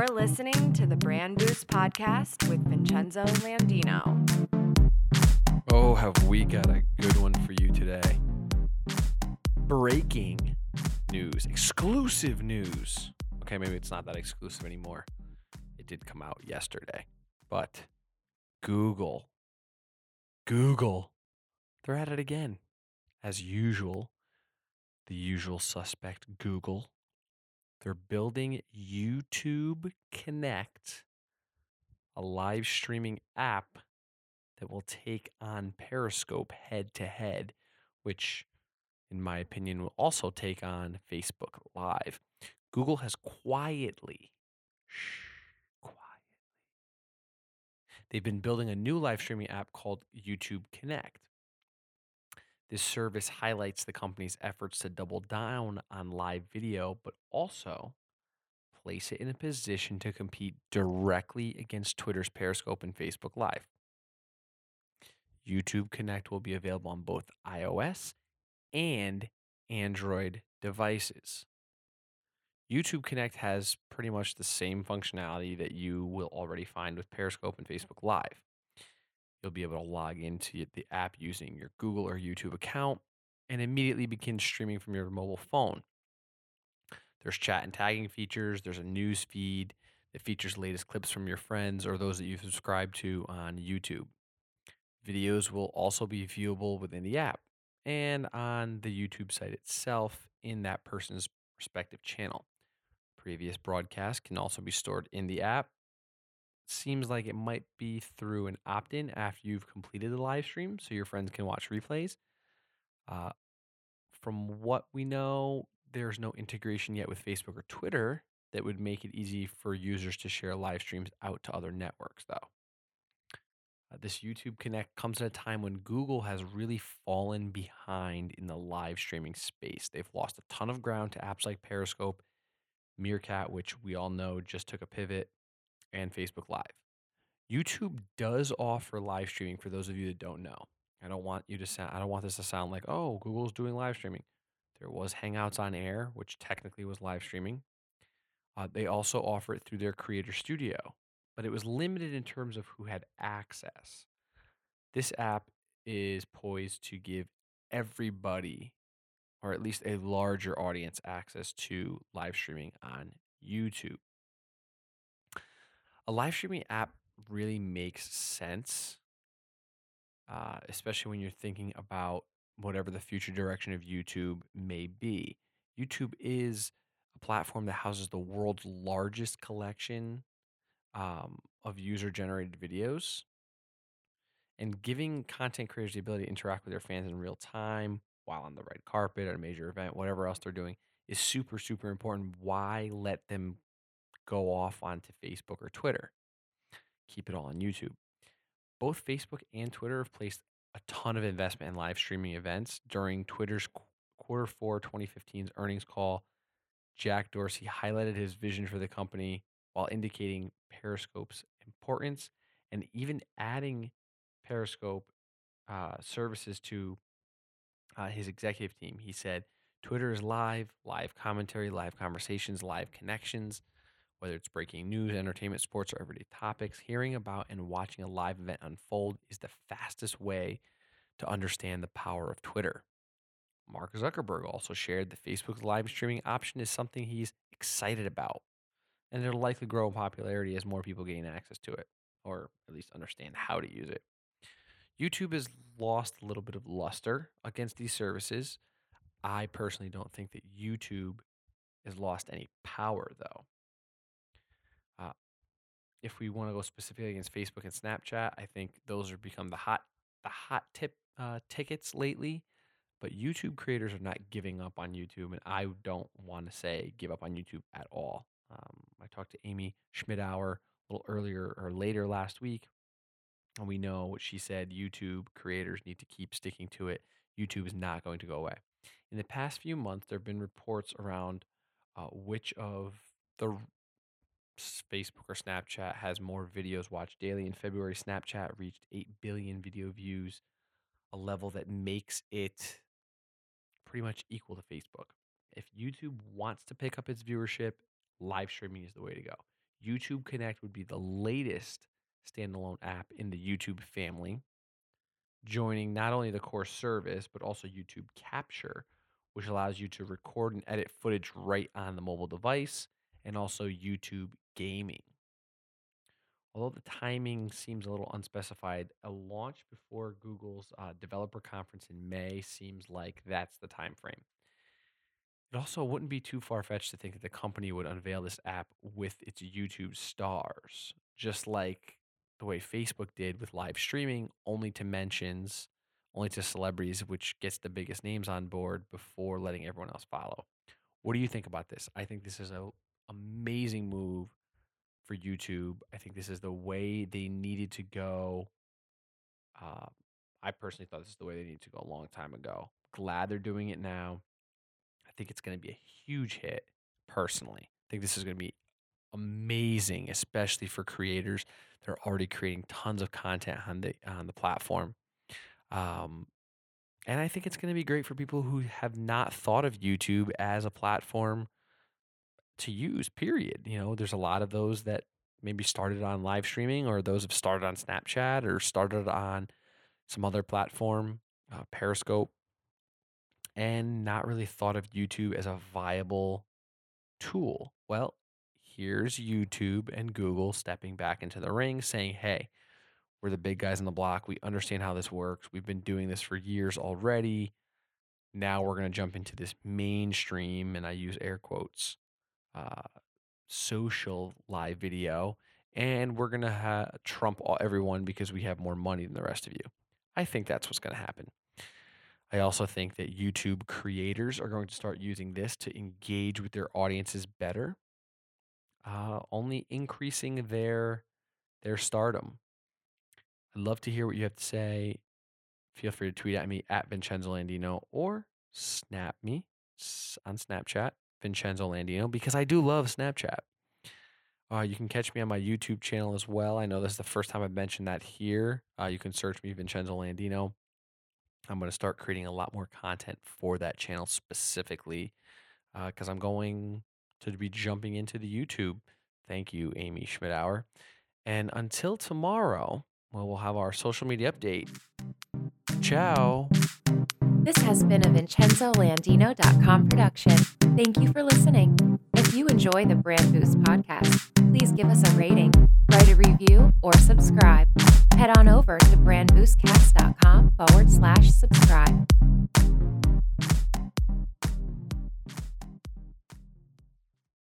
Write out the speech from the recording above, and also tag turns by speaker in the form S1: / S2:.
S1: You're listening to the Brand Boost Podcast with Vincenzo Landino.
S2: Oh, have we got a good one for you today? Breaking news, exclusive news. Okay, maybe it's not that exclusive anymore. It did come out yesterday, but Google, Google, they're at it again. As usual, the usual suspect, Google. They're building YouTube Connect, a live streaming app that will take on Periscope head to head, which, in my opinion, will also take on Facebook Live. Google has quietly, shh, quietly, they've been building a new live streaming app called YouTube Connect. This service highlights the company's efforts to double down on live video, but also place it in a position to compete directly against Twitter's Periscope and Facebook Live. YouTube Connect will be available on both iOS and Android devices. YouTube Connect has pretty much the same functionality that you will already find with Periscope and Facebook Live. You'll be able to log into the app using your Google or YouTube account and immediately begin streaming from your mobile phone. There's chat and tagging features, there's a news feed that features latest clips from your friends or those that you subscribe to on YouTube. Videos will also be viewable within the app and on the YouTube site itself in that person's respective channel. Previous broadcasts can also be stored in the app seems like it might be through an opt in after you've completed the live stream so your friends can watch replays. Uh, from what we know, there's no integration yet with Facebook or Twitter that would make it easy for users to share live streams out to other networks, though. Uh, this YouTube Connect comes at a time when Google has really fallen behind in the live streaming space. They've lost a ton of ground to apps like Periscope, Meerkat, which we all know just took a pivot, and Facebook Live. YouTube does offer live streaming for those of you that don't know. I don't want you to sound I don't want this to sound like, "Oh, Google's doing live streaming." There was Hangouts on Air, which technically was live streaming. Uh, they also offer it through their Creator Studio, but it was limited in terms of who had access. This app is poised to give everybody, or at least a larger audience, access to live streaming on YouTube. A live streaming app really makes sense, uh, especially when you're thinking about whatever the future direction of YouTube may be. YouTube is a platform that houses the world's largest collection um, of user generated videos and giving content creators the ability to interact with their fans in real time while on the red carpet at a major event, whatever else they're doing, is super, super important. Why let them go off onto Facebook or Twitter? Keep it all on YouTube. Both Facebook and Twitter have placed a ton of investment in live streaming events during Twitter's qu- quarter four 2015's earnings call. Jack Dorsey highlighted his vision for the company while indicating Periscope's importance and even adding Periscope uh, services to uh, his executive team. He said, Twitter is live, live commentary, live conversations, live connections, whether it's breaking news, entertainment, sports, or everyday topics. Hearing about and watching a live event unfold is the fastest way to understand the power of Twitter. Mark Zuckerberg also shared that Facebook's live streaming option is something he's excited about, and it'll likely grow in popularity as more people gain access to it, or at least understand how to use it. YouTube has lost a little bit of luster against these services. I personally don't think that YouTube has lost any power, though. Uh, if we want to go specifically against Facebook and Snapchat, I think those have become the hot the hot tip uh, tickets lately. But YouTube creators are not giving up on YouTube, and I don't want to say give up on YouTube at all. Um, I talked to Amy Schmittauer a little earlier or later last week, and we know what she said YouTube creators need to keep sticking to it. YouTube is not going to go away. In the past few months, there have been reports around uh, which of the Facebook or Snapchat has more videos watched daily. In February, Snapchat reached 8 billion video views, a level that makes it pretty much equal to Facebook. If YouTube wants to pick up its viewership, live streaming is the way to go. YouTube Connect would be the latest standalone app in the YouTube family, joining not only the core service, but also YouTube Capture, which allows you to record and edit footage right on the mobile device, and also YouTube Gaming. Although the timing seems a little unspecified, a launch before Google's uh, developer conference in May seems like that's the time frame. It also wouldn't be too far fetched to think that the company would unveil this app with its YouTube stars, just like the way Facebook did with live streaming, only to mentions, only to celebrities, which gets the biggest names on board before letting everyone else follow. What do you think about this? I think this is an amazing move for YouTube. I think this is the way they needed to go. Uh, I personally thought this is the way they needed to go a long time ago. Glad they're doing it now. I think it's going to be a huge hit. Personally, I think this is going to be amazing, especially for creators. They're already creating tons of content on the on the platform. Um, and I think it's going to be great for people who have not thought of YouTube as a platform to use, period. You know, there's a lot of those that maybe started on live streaming or those have started on Snapchat or started on some other platform, uh, Periscope, and not really thought of YouTube as a viable tool. Well, here's YouTube and Google stepping back into the ring saying, hey, we're the big guys on the block. We understand how this works. We've been doing this for years already. Now we're going to jump into this mainstream, and I use air quotes, uh, social live video, and we're going to ha- trump all, everyone because we have more money than the rest of you. I think that's what's going to happen. I also think that YouTube creators are going to start using this to engage with their audiences better, uh, only increasing their their stardom. I'd love to hear what you have to say. Feel free to tweet at me at Vincenzo Landino or snap me on Snapchat, Vincenzo Landino, because I do love Snapchat. Uh, you can catch me on my YouTube channel as well. I know this is the first time I've mentioned that here. Uh, you can search me Vincenzo Landino. I'm going to start creating a lot more content for that channel specifically because uh, I'm going to be jumping into the YouTube. Thank you, Amy Schmittauer. And until tomorrow, well, we'll have our social media update. Ciao.
S1: This has been a VincenzoLandino.com production. Thank you for listening. If you enjoy the Brand Boost podcast, please give us a rating, write a review, or subscribe. Head on over to brandboostcast.com forward slash subscribe.